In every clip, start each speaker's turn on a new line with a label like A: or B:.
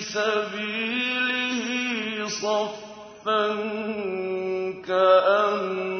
A: سبيله صفا كأن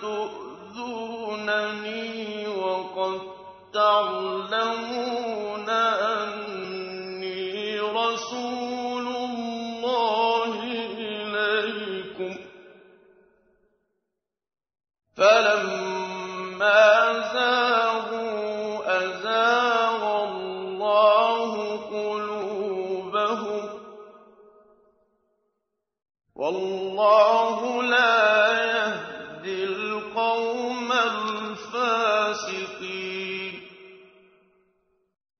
A: تؤذونني وقد تعلمون أني رسول الله إليكم. فلما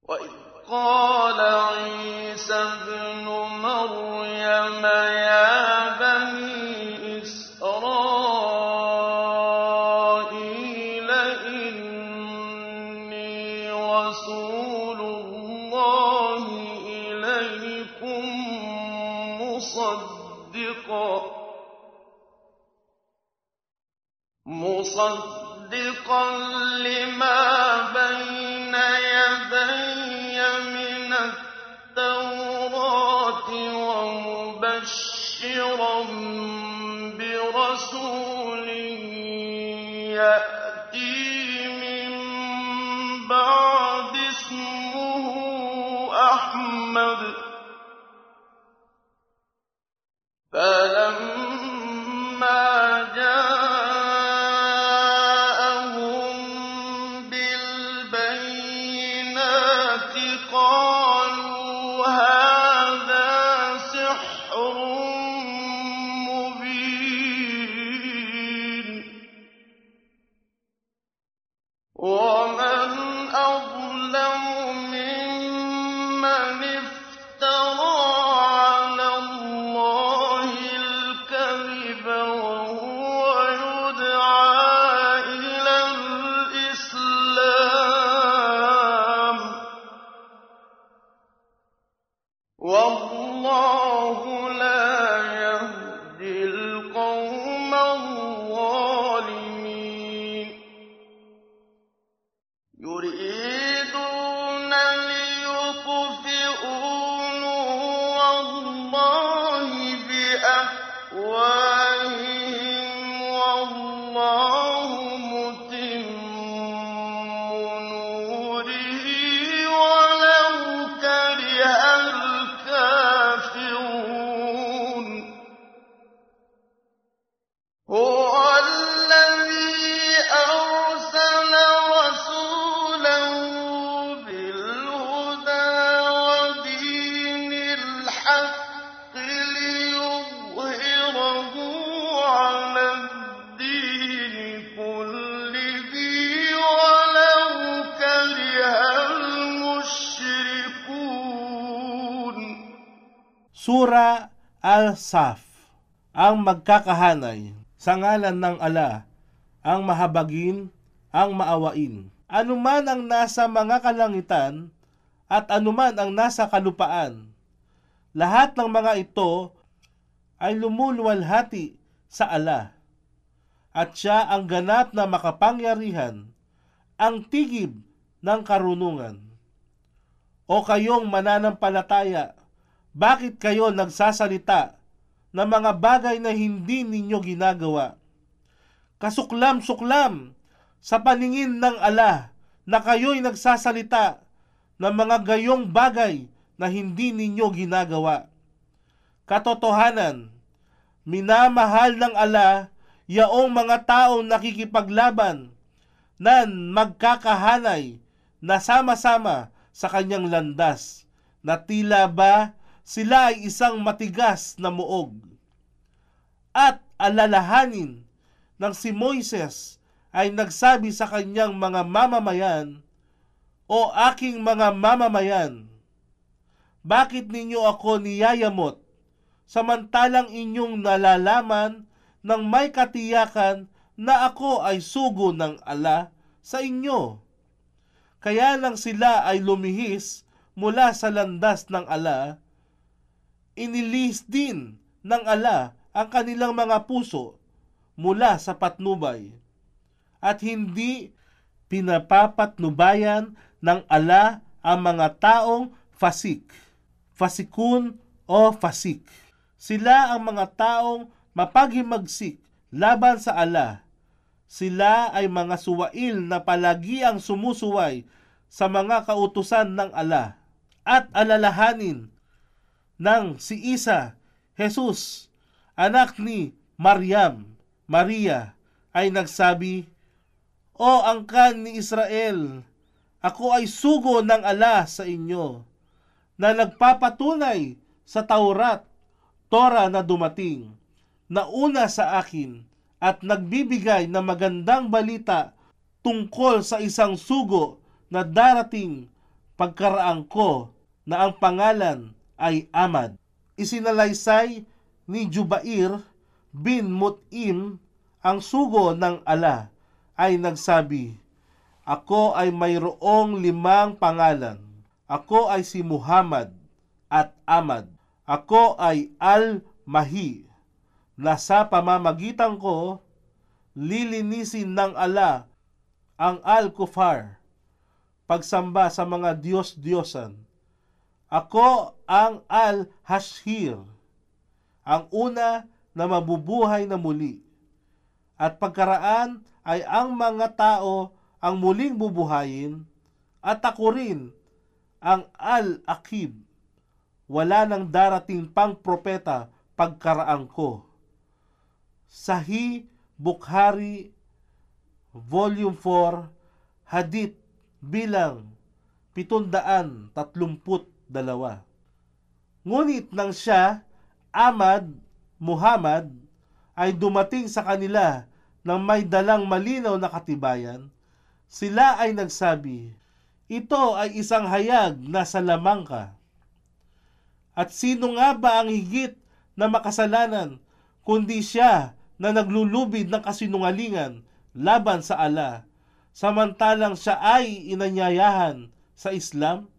A: وإذ قال عيسى ابن مبشرا برسول يأتي وَمَا
B: Sura Al-Saf ang magkakahanay sa ngalan ng ala ang mahabagin, ang maawain. Anuman ang nasa mga kalangitan at anuman ang nasa kalupaan, lahat ng mga ito ay lumuluwalhati sa ala. At siya ang ganap na makapangyarihan, ang tigib ng karunungan. O kayong mananampalataya, bakit kayo nagsasalita ng mga bagay na hindi ninyo ginagawa? Kasuklam-suklam sa paningin ng ala na kayo'y nagsasalita ng mga gayong bagay na hindi ninyo ginagawa. Katotohanan, minamahal ng ala yaong mga taong nakikipaglaban na magkakahanay na sama-sama sa kanyang landas na tila ba sila ay isang matigas na muog. At alalahanin ng si Moises ay nagsabi sa kanyang mga mamamayan, O aking mga mamamayan, bakit ninyo ako niyayamot samantalang inyong nalalaman ng may katiyakan na ako ay sugo ng ala sa inyo? Kaya lang sila ay lumihis mula sa landas ng ala, inilis din ng ala ang kanilang mga puso mula sa patnubay at hindi pinapapatnubayan ng ala ang mga taong fasik, fasikun o fasik. Sila ang mga taong mapaghimagsik laban sa ala. Sila ay mga suwail na palagi ang sumusuway sa mga kautusan ng ala at alalahanin ng si Isa, Jesus, anak ni Maryam, Maria, ay nagsabi, O angkan ni Israel, ako ay sugo ng ala sa inyo, na nagpapatunay sa Taurat, Torah na dumating, na una sa akin, at nagbibigay ng magandang balita tungkol sa isang sugo na darating pagkaraan ko na ang pangalan ay Amad. Isinalaysay ni Jubair bin Mut'im ang sugo ng ala ay nagsabi, Ako ay mayroong limang pangalan. Ako ay si Muhammad at Ahmad. Ako ay Al-Mahi na sa pamamagitan ko lilinisin ng ala ang Al-Kufar pagsamba sa mga Diyos-Diyosan. Ako ang Al-Hashir, ang una na mabubuhay na muli. At pagkaraan ay ang mga tao ang muling bubuhayin at ako rin ang Al-Akib. Wala nang darating pang propeta pagkaraan ko. Sahi Bukhari Volume 4 Hadith bilang 732 Ngunit nang siya, Ahmad, Muhammad, ay dumating sa kanila ng may dalang malinaw na katibayan, sila ay nagsabi, Ito ay isang hayag na sa lamang ka. At sino nga ba ang higit na makasalanan kundi siya na naglulubid ng kasinungalingan laban sa ala, samantalang siya ay inanyayahan sa Islam?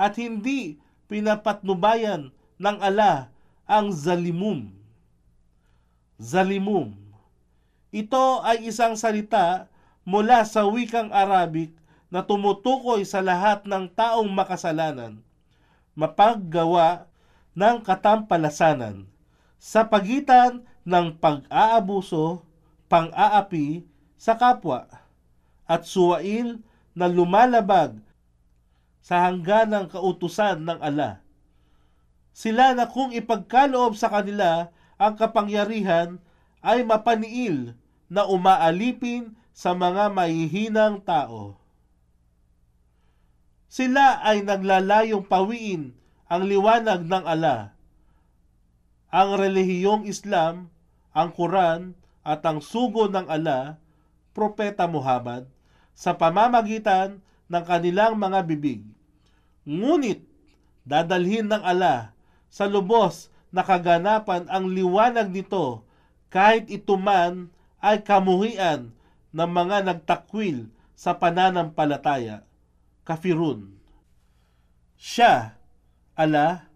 B: At hindi pinapatnubayan ng ala ang zalimum. Zalimum. Ito ay isang salita mula sa wikang Arabic na tumutukoy sa lahat ng taong makasalanan, mapaggawa ng katampalasanan sa pagitan ng pag-aabuso, pang-aapi sa kapwa, at suwail na lumalabag sa hangganang kautusan ng ala. Sila na kung ipagkaloob sa kanila ang kapangyarihan ay mapaniil na umaalipin sa mga mahihinang tao. Sila ay naglalayong pawiin ang liwanag ng ala. Ang relihiyong Islam, ang Quran at ang sugo ng ala, Propeta Muhammad, sa pamamagitan ng kanilang mga bibig. Ngunit dadalhin ng ala sa lubos na kaganapan ang liwanag nito kahit ito man ay kamuhian ng mga nagtakwil sa pananampalataya. Kafirun. Siya, ala,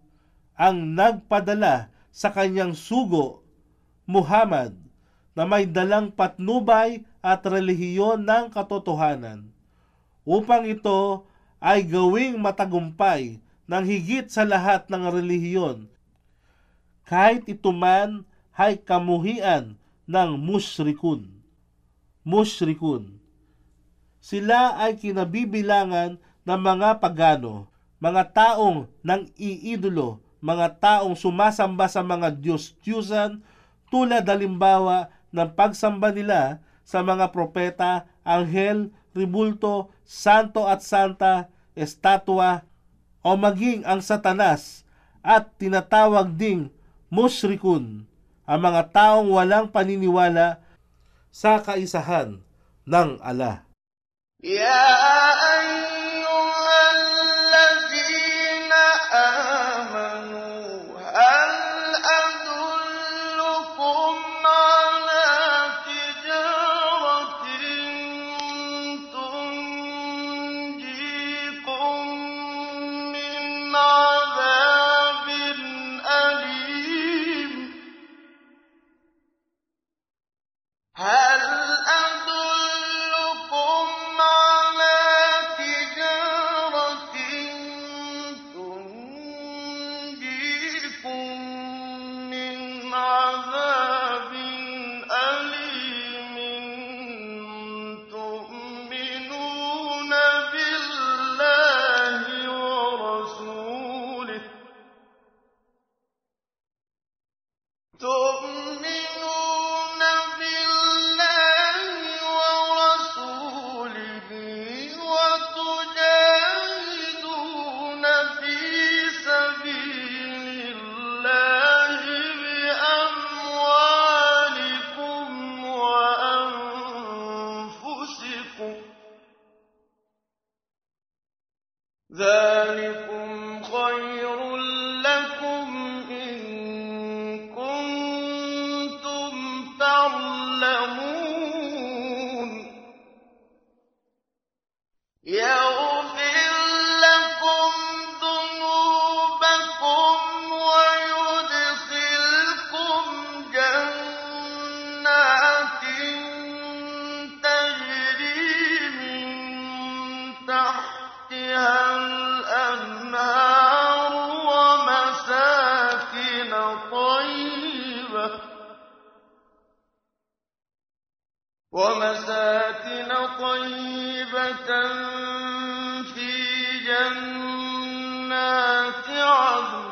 B: ang nagpadala sa kanyang sugo, Muhammad, na may dalang patnubay at relihiyon ng katotohanan, upang ito ay gawing matagumpay ng higit sa lahat ng relihiyon, kahit ito man ay kamuhian ng mushrikun. Mushrikun. Sila ay kinabibilangan ng mga pagano, mga taong nang iidolo, mga taong sumasamba sa mga Diyos-Diyusan tulad halimbawa ng pagsamba nila sa mga propeta, anghel, tribulto, santo at santa, estatwa, o maging ang satanas at tinatawag ding mushrikun, ang mga taong walang paniniwala sa kaisahan ng Allah.
A: Ya yeah, عذاب ذلك ومساكن طيبة في جنات عدن.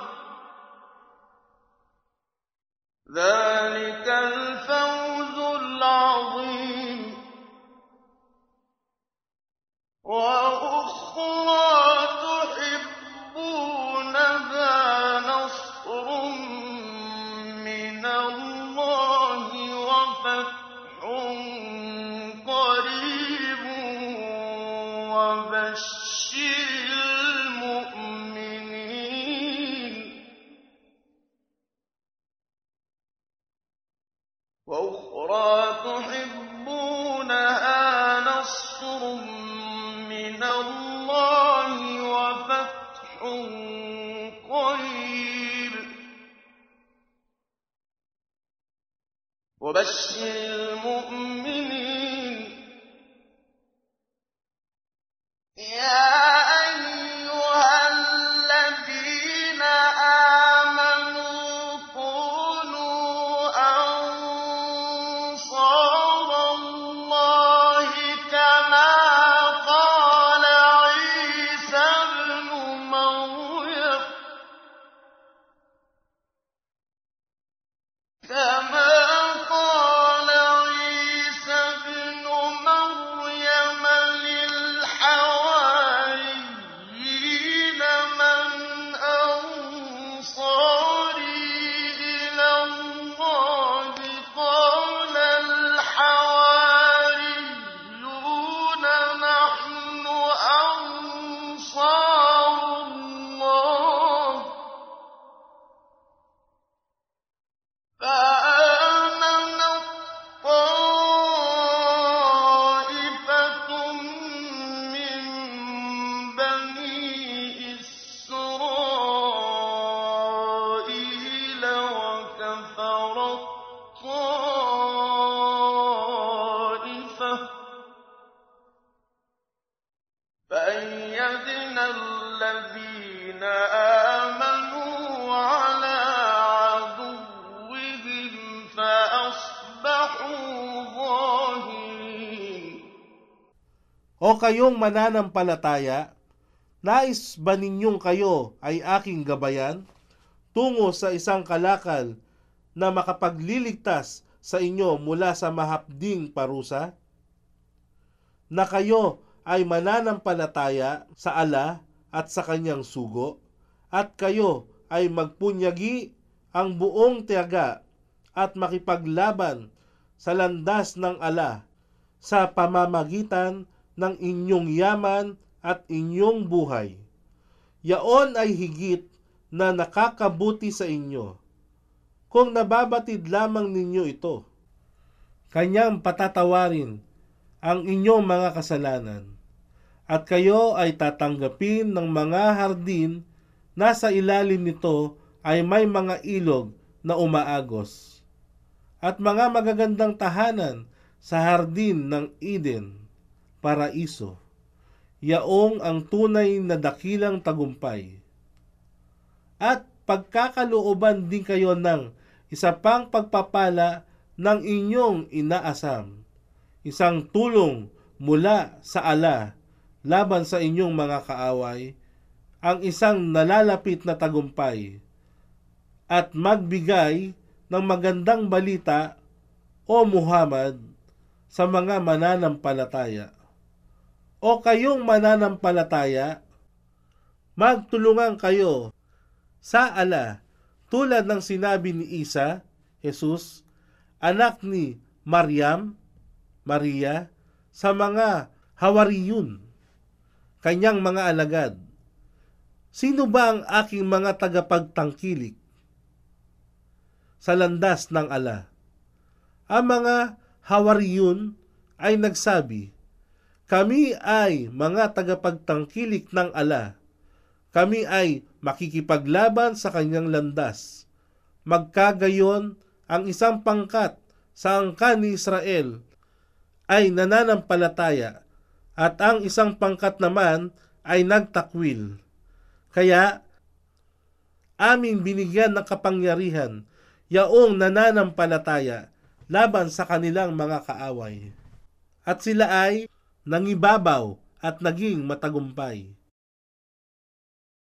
A: ذلك الفوز العظيم. وأخرى تحبونها نصر من الله وفتح
B: kayong mananampalataya, nais ba ninyong kayo ay aking gabayan tungo sa isang kalakal na makapagliligtas sa inyo mula sa mahapding parusa? Na kayo ay mananampalataya sa ala at sa kanyang sugo, at kayo ay magpunyagi ang buong tiyaga at makipaglaban sa landas ng ala sa pamamagitan ng inyong yaman at inyong buhay. Yaon ay higit na nakakabuti sa inyo kung nababatid lamang ninyo ito. Kanyang patatawarin ang inyong mga kasalanan at kayo ay tatanggapin ng mga hardin na sa ilalim nito ay may mga ilog na umaagos at mga magagandang tahanan sa hardin ng Eden, paraiso, yaong ang tunay na dakilang tagumpay. At pagkakalooban din kayo ng isa pang pagpapala ng inyong inaasam, isang tulong mula sa ala laban sa inyong mga kaaway, ang isang nalalapit na tagumpay, at magbigay ng magandang balita o Muhammad sa mga mananampalataya. O kayong mananampalataya, magtulungan kayo sa ala tulad ng sinabi ni Isa, Jesus, anak ni Maryam, Maria, sa mga Hawariyun, kanyang mga alagad. Sino ba ang aking mga tagapagtangkilik sa landas ng ala? Ang mga Hawariyun ay nagsabi, Kami ay mga tagapagtangkilik ng ala. Kami ay makikipaglaban sa kanyang landas. Magkagayon, ang isang pangkat sa angkan ni Israel ay nananampalataya at ang isang pangkat naman ay nagtakwil. Kaya, aming binigyan ng kapangyarihan yaong nananampalataya laban sa kanilang mga kaaway. At sila ay nangibabaw at naging matagumpay.